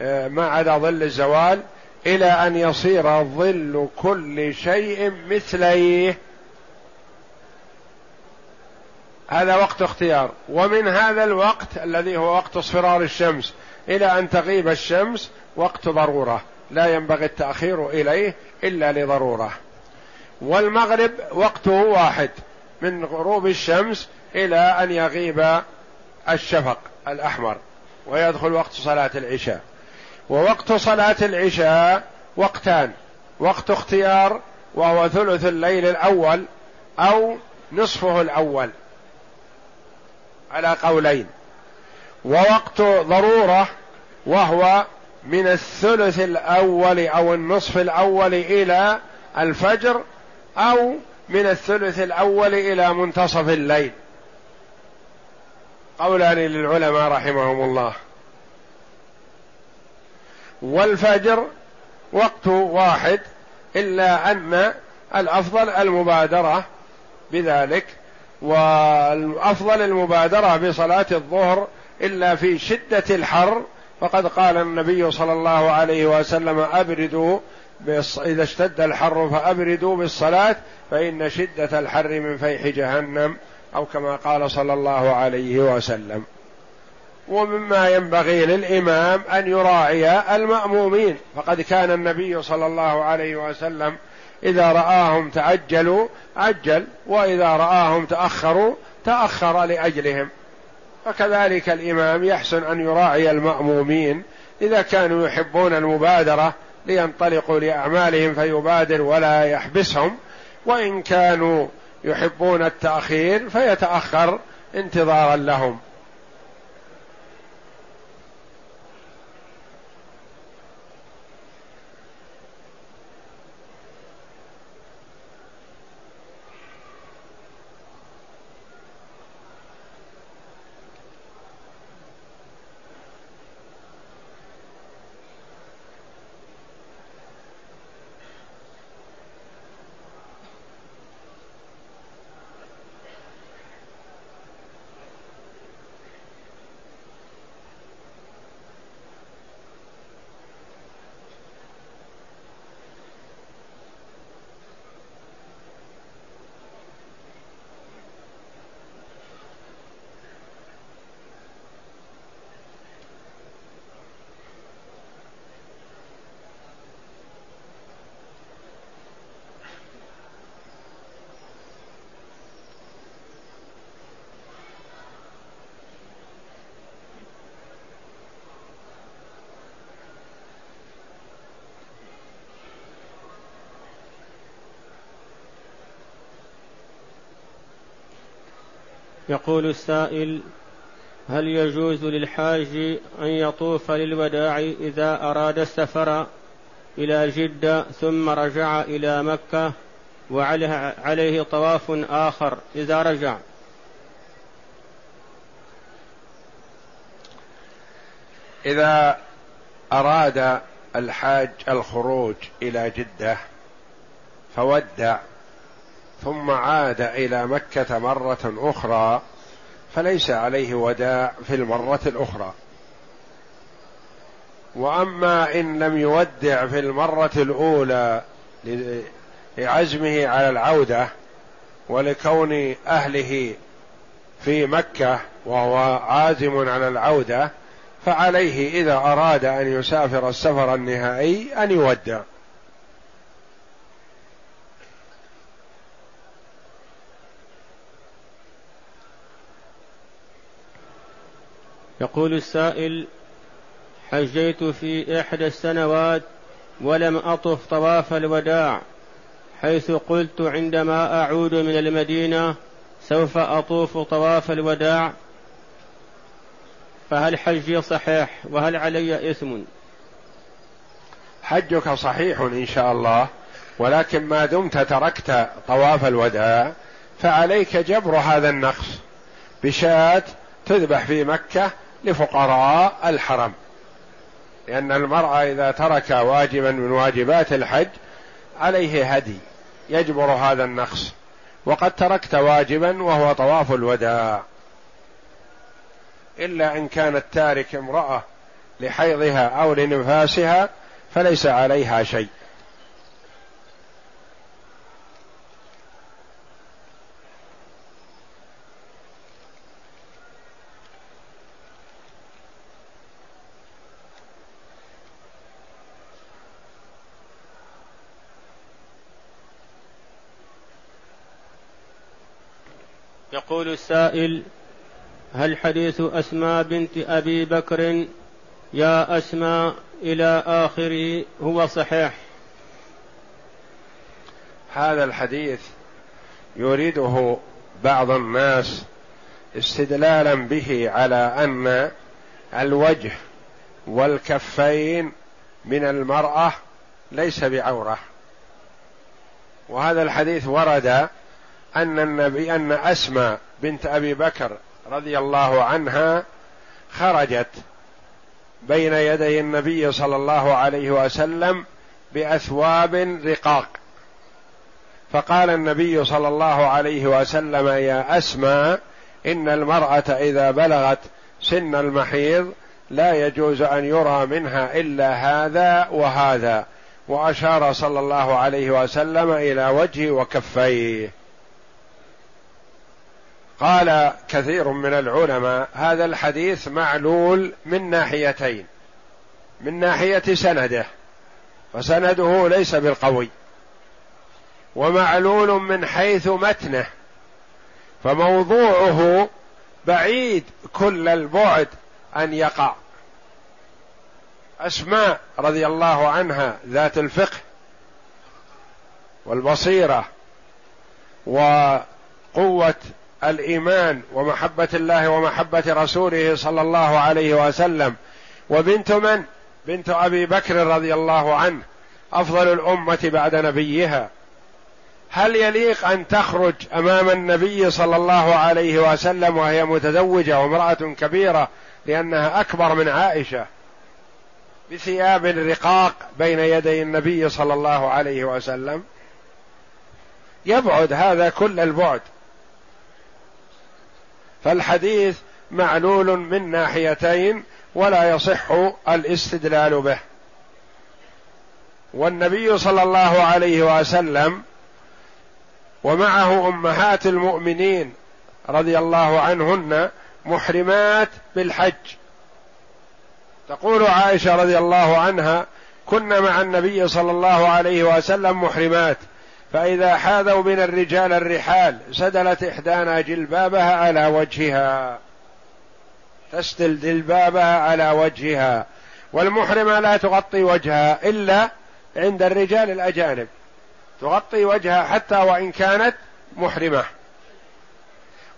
A: آه، ما عدا ظل الزوال إلى أن يصير ظل كل شيء مثليه. هذا وقت اختيار. ومن هذا الوقت الذي هو وقت اصفرار الشمس إلى أن تغيب الشمس وقت ضرورة. لا ينبغي التأخير إليه إلا لضرورة. والمغرب وقته واحد من غروب الشمس إلى أن يغيب الشفق الأحمر ويدخل وقت صلاة العشاء. ووقت صلاة العشاء وقتان. وقت اختيار وهو ثلث الليل الأول أو نصفه الأول. على قولين. ووقت ضرورة وهو من الثلث الأول أو النصف الأول إلى الفجر أو من الثلث الأول إلى منتصف الليل. قولان للعلماء رحمهم الله. والفجر وقت واحد إلا أن الأفضل المبادرة بذلك والأفضل المبادرة بصلاة الظهر إلا في شدة الحر فقد قال النبي صلى الله عليه وسلم أبردوا إذا اشتد الحر فأبردوا بالصلاة فإن شدة الحر من فيح جهنم أو كما قال صلى الله عليه وسلم. ومما ينبغي للإمام أن يراعي المأمومين فقد كان النبي صلى الله عليه وسلم إذا رآهم تعجلوا عجل وإذا رآهم تأخروا تأخر لأجلهم. فكذلك الإمام يحسن أن يراعي المأمومين إذا كانوا يحبون المبادرة لينطلقوا لأعمالهم فيبادر ولا يحبسهم. وإن كانوا يحبون التأخير فيتأخر انتظارا لهم.
B: يقول السائل هل يجوز للحاج أن يطوف للوداع إذا أراد السفر إلى جدة ثم رجع إلى مكة وعليه عليه طواف آخر إذا رجع؟
A: إذا أراد الحاج الخروج إلى جدة فودع ثم عاد إلى مكة مرة أخرى فليس عليه وداع في المرة الأخرى. وأما إن لم يودع في المرة الأولى لعزمه على العودة ولكون أهله في مكة وهو عازم على العودة فعليه إذا أراد أن يسافر السفر النهائي أن يودع.
B: يقول السائل حجيت في إحدى السنوات ولم أطف طواف الوداع حيث قلت عندما أعود من المدينة سوف أطوف طواف الوداع. فهل حجي صحيح؟ وهل علي إثم؟
A: حجك صحيح إن شاء الله ولكن ما دمت تركت طواف الوداع فعليك جبر هذا النقص. بشاة تذبح في مكة لفقراء الحرم. لأن المرأة إذا ترك واجبا من واجبات الحج عليه هدي يجبر هذا النقص. وقد تركت واجبا وهو طواف الوداع. إلا إن كانت تارك امرأة لحيضها أو لنفاسها فليس عليها شيء.
B: يقول السائل هل حديث أسماء بنت أبي بكر يا أسماء إلى آخره هو صحيح؟
A: هذا الحديث يريده بعض الناس استدلالا به على أن الوجه والكفين من المرأة ليس بعورة. وهذا الحديث ورد أن النبي أن أسماء بنت أبي بكر رضي الله عنها خرجت بين يدي النبي صلى الله عليه وسلم بأثواب رقاق. فقال النبي صلى الله عليه وسلم يا اسماء إن المرأة إذا بلغت سن المحيض لا يجوز أن يرى منها إلا هذا وهذا. وأشار صلى الله عليه وسلم إلى وجهه وكفيه. قال كثير من العلماء هذا الحديث معلول من ناحيتين من ناحية سنده فسنده ليس بالقوي ومعلول من حيث متنه فموضوعه بعيد كل البعد أن يقع. أسماء رضي الله عنها ذات الفقه والبصيرة وقوة الإيمان ومحبة الله ومحبة رسوله صلى الله عليه وسلم. وبنت من؟ بنت أبي بكر رضي الله عنه أفضل الأمة بعد نبيها. هل يليق أن تخرج أمام النبي صلى الله عليه وسلم وهي متزوجة وامرأة كبيرة لأنها أكبر من عائشة؟ بثياب رقاق بين يدي النبي صلى الله عليه وسلم. يبعد هذا كل البعد. فالحديث معلول من ناحيتين ولا يصح الاستدلال به. والنبي صلى الله عليه وسلم ومعه أمهات المؤمنين رضي الله عنهن محرمات بالحج. تقول عائشة رضي الله عنها كنا مع النبي صلى الله عليه وسلم محرمات فإذا حاذوا من الرجال الرحال سدلت إحدانا جلبابها على وجهها. تسدل جلبابها على وجهها. والمحرمة لا تغطي وجهها إلا عند الرجال الأجانب. تغطي وجهها حتى وإن كانت محرمة.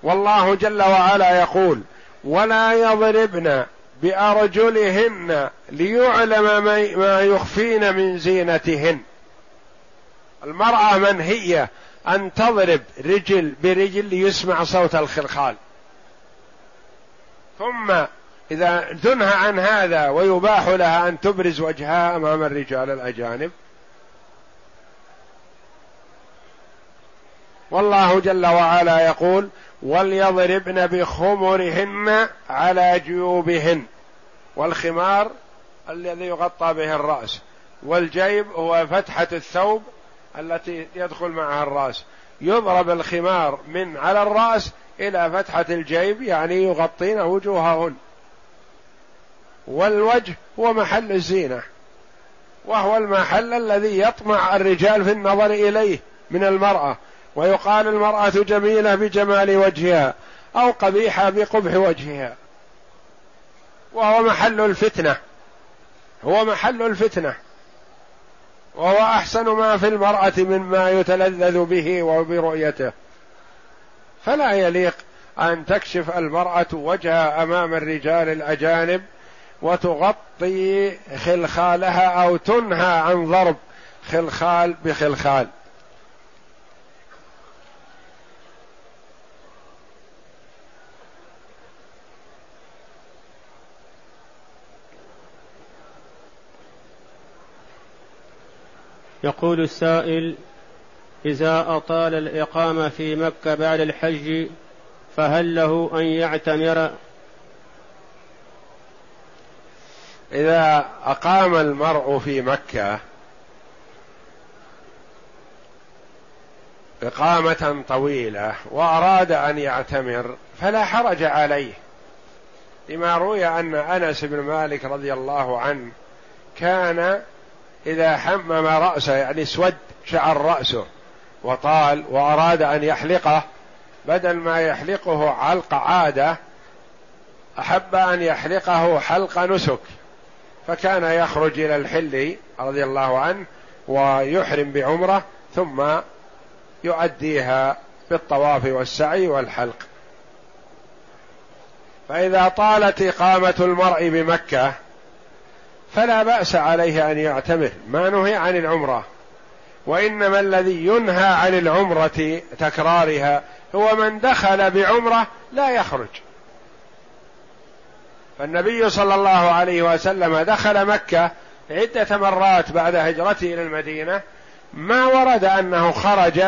A: والله جل وعلا يقول ولا يضربن بأرجلهن ليعلم ما يخفين من زينتهن. المرأة منهية أن تضرب رجل برجل ليسمع صوت الخلخال. ثم إذا تنهى عن هذا ويباح لها أن تبرز وجهها أمام الرجال الأجانب. والله جل وعلا يقول وليضربن بخمرهن على جيوبهن والخمار الذي يغطى به الرأس. والجيب هو فتحة الثوب التي يدخل معها الرأس. يضرب الخمار من على الرأس إلى فتحة الجيب يعني يغطين وجوههن. والوجه هو محل الزينة. وهو المحل الذي يطمع الرجال في النظر إليه من المرأة. ويقال المرأة جميلة بجمال وجهها أو قبيحة بقبح وجهها. وهو محل الفتنة. هو محل الفتنة. وهو أحسن ما في المرأة مما يتلذذ به وبرؤيته. فلا يليق أن تكشف المرأة وجهها أمام الرجال الأجانب وتغطي خلخالها أو تنهى عن ضرب خلخال بخلخال.
B: يقول السائل إذا أطال الإقامة في مكة بعد الحج فهل له أن يعتمر؟
A: إذا أقام المرء في مكة إقامة طويلة وأراد أن يعتمر فلا حرج عليه. لما روي أن أنس بن مالك رضي الله عنه كان إذا حمم رأسه يعني اسود شعر رأسه وطال وأراد أن يحلقه بدل ما يحلقه علق عادة أحب أن يحلقه حلق نسك. فكان يخرج إلى الحل رضي الله عنه ويحرم بعمرة ثم يؤديها بالطواف والسعي والحلق. فإذا طالت إقامة المرء بمكة فلا بأس عليه أن يعتمر ما نهي عن العمرة. وإنما الذي ينهى عن العمرة تكرارها هو من دخل بعمرة لا يخرج. فالنبي صلى الله عليه وسلم دخل مكة عدة مرات بعد هجرته إلى المدينة ما ورد أنه خرج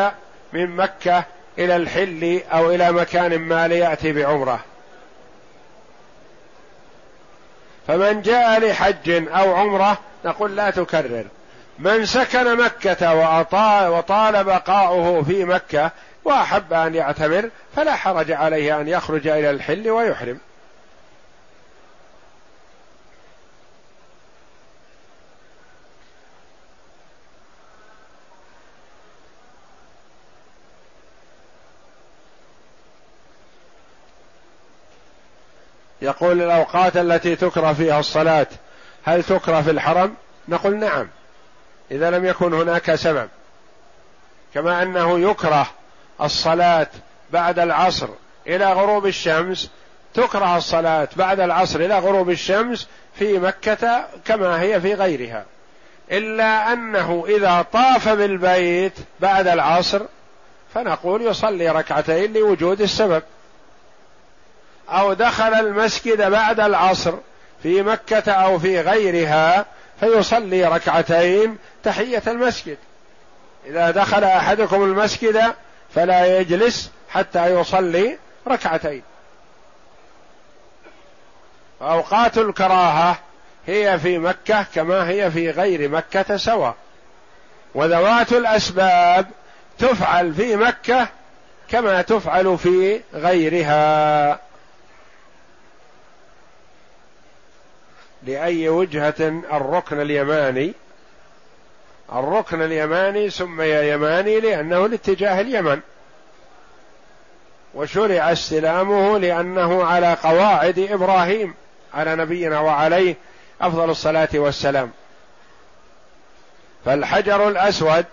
A: من مكة إلى الحل أو إلى مكان ما ليأتي بعمرة. فمن جاء لحج أو عمرة نقول لا تكرر. من سكن وأطال وطال بقاؤه في مكة وأحب أن يعتمر فلا حرج عليه أن يخرج إلى الحل ويحرم. يقول الأوقات التي تكره فيها الصلاة هل تكره في الحرم؟ نقول نعم إذا لم يكن هناك سبب. كما أنه يكره الصلاة بعد العصر إلى غروب الشمس تكره الصلاة بعد العصر إلى غروب الشمس في مكة كما هي في غيرها. إلا أنه إذا طاف بالبيت بعد العصر فنقول يصلي ركعتين لوجود السبب. أو دخل المسجد بعد العصر في مكة أو في غيرها فيصلي ركعتين تحية المسجد. إذا دخل أحدكم المسجد فلا يجلس حتى يصلي ركعتين. اوقات الكراهة هي في مكة كما هي في غير مكة سواء. وذوات الأسباب تفعل في مكة كما تفعل في غيرها. لأي وجهة الركن اليماني. الركن اليماني سمي يماني لأنه لاتجاه اليمن. وشرع استلامه لأنه على قواعد إبراهيم على نبينا وعليه أفضل الصلاة والسلام. فالحجر الأسود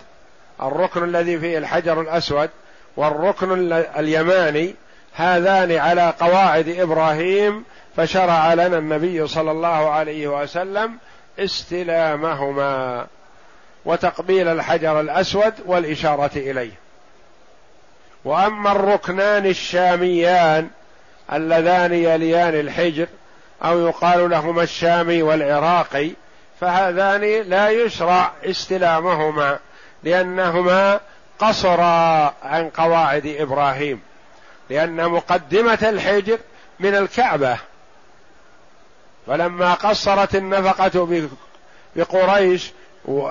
A: الركن الذي فيه الحجر الأسود والركن اليماني هذان على قواعد إبراهيم فشرع لنا النبي صلى الله عليه وسلم استلامهما وتقبيل الحجر الأسود والإشارة إليه. وأما الركنان الشاميان اللذان يليان الحجر أو يقال لهما الشامي والعراقي فهذان لا يشرع استلامهما لأنهما قصرا عن قواعد إبراهيم. لأن مقدمة الحجر من الكعبة. فلما قصرت النفقة بقريش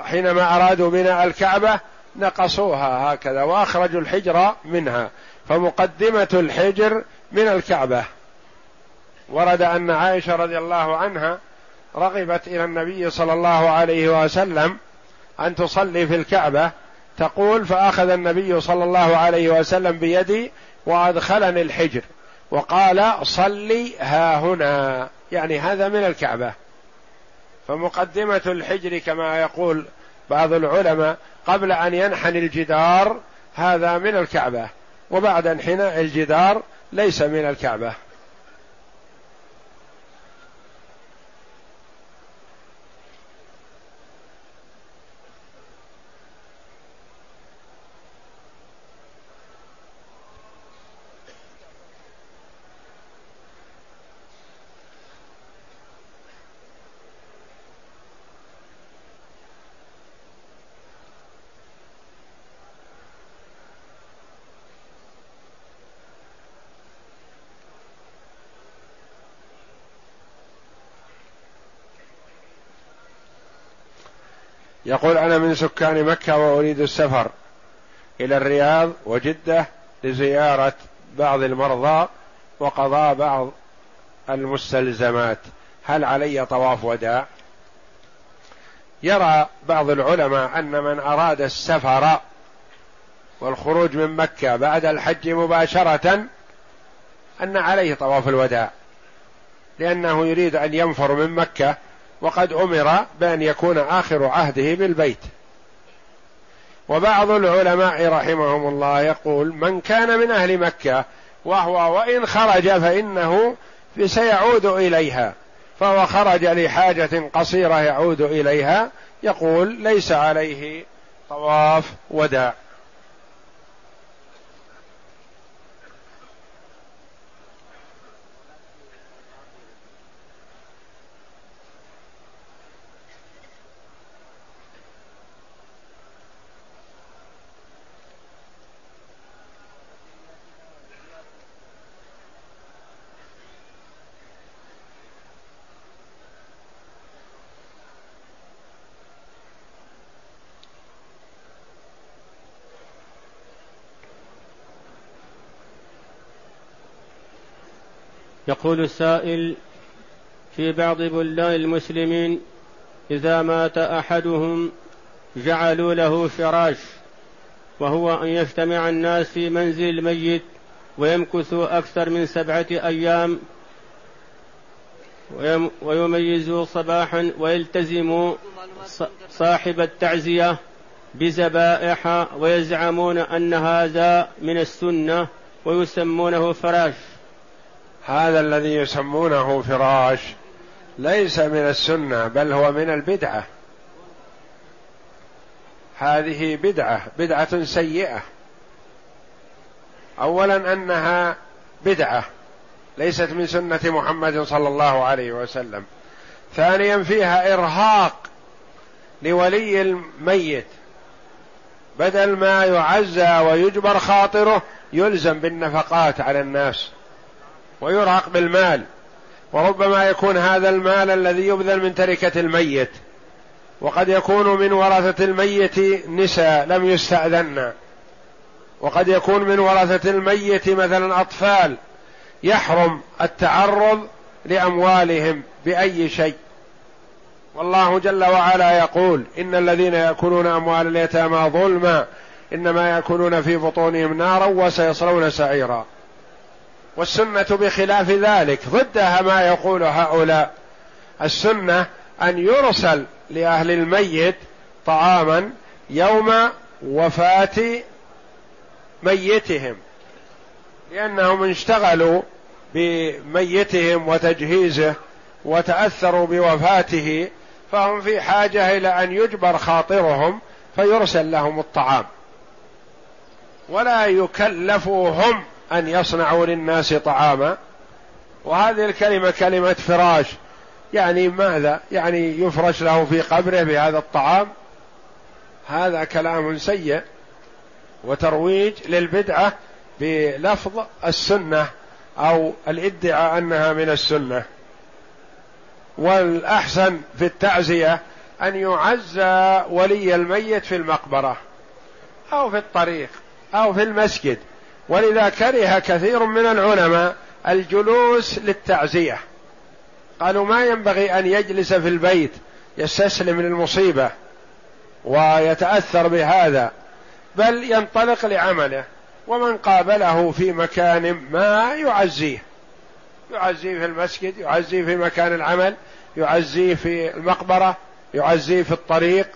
A: حينما أرادوا بناء الكعبة نقصوها هكذا وأخرجوا الحجر منها. فمقدمة الحجر من الكعبة. ورد أن عائشة رضي الله عنها رغبت إلى النبي صلى الله عليه وسلم أن تصلي في الكعبة. تقول فأخذ النبي صلى الله عليه وسلم بيدي وأدخلني الحجر. وقال صلي ها هنا. يعني هذا من الكعبة. فمقدمة الحجر كما يقول بعض العلماء قبل أن ينحني الجدار هذا من الكعبة. وبعد انحناء الجدار ليس من الكعبة. يقول أنا من سكان مكة وأريد السفر إلى الرياض وجدة لزيارة بعض المرضى وقضاء بعض المستلزمات. هل علي طواف وداع؟ يرى بعض العلماء أن من أراد السفر والخروج من مكة بعد الحج مباشرة أن عليه طواف الوداع لأنه يريد أن ينفر من مكة وقد أمر بأن يكون آخر عهده بالبيت. وبعض العلماء رحمهم الله يقول من كان من أهل مكة وهو وإن خرج فإنه سيعود إليها فهو خرج لحاجة قصيرة يعود إليها يقول ليس عليه طواف وداع.
B: يقول السائل في بعض بلدان المسلمين إذا مات أحدهم جعلوا له فراش وهو أن يجتمع الناس في منزل الميت ويمكثوا أكثر من سبعة أيام ويميزوا صباحا ويلتزموا صاحب التعزية بذبائح ويزعمون أن هذا من السنة ويسمونه فراش.
A: هذا الذي يسمونه فراش ليس من السنة بل هو من البدعة. هذه بدعة بدعة سيئة. اولا أنها بدعة ليست من سنة محمد صلى الله عليه وسلم. ثانيا فيها إرهاق لولي الميت. بدل ما يعزى ويجبر خاطره يلزم بالنفقات على الناس. ويرهق بالمال. وربما يكون هذا المال الذي يبذل من تركة الميت. وقد يكون من ورثة الميت نساء لم يستأذن. وقد يكون من ورثة الميت مثلا أطفال يحرم التعرض لأموالهم بأي شيء. والله جل وعلا يقول إن الذين يأكلون أموال اليتامى ظلما إنما يأكلون في بطونهم نارا وسيصلون سعيرا. والسنة بخلاف ذلك. ضدها ما يقول هؤلاء. السنة أن يرسل لأهل الميت طعاما يوم وفاة ميتهم. لأنهم اشتغلوا بميتهم وتجهيزه وتأثروا بوفاته فهم في حاجة إلى أن يجبر خاطرهم فيرسل لهم الطعام. ولا يكلفوا هم أن يصنعوا للناس طعاما. وهذه الكلمة كلمة فراش. يعني ماذا؟ يعني يفرش له في قبره بهذا الطعام. هذا كلام سيء وترويج للبدعة بلفظ السنة أو الادعاء أنها من السنة. والأحسن في التعزية أن يعزى ولي الميت في المقبرة أو في الطريق أو في المسجد. ولذا كره كثير من العلماء الجلوس للتعزية. قالوا ما ينبغي أن يجلس في البيت يستسلم للمصيبة ويتأثر بهذا بل ينطلق لعمله ومن قابله في مكان ما يعزيه. يعزيه في المسجد يعزيه في مكان العمل يعزيه في المقبرة يعزيه في الطريق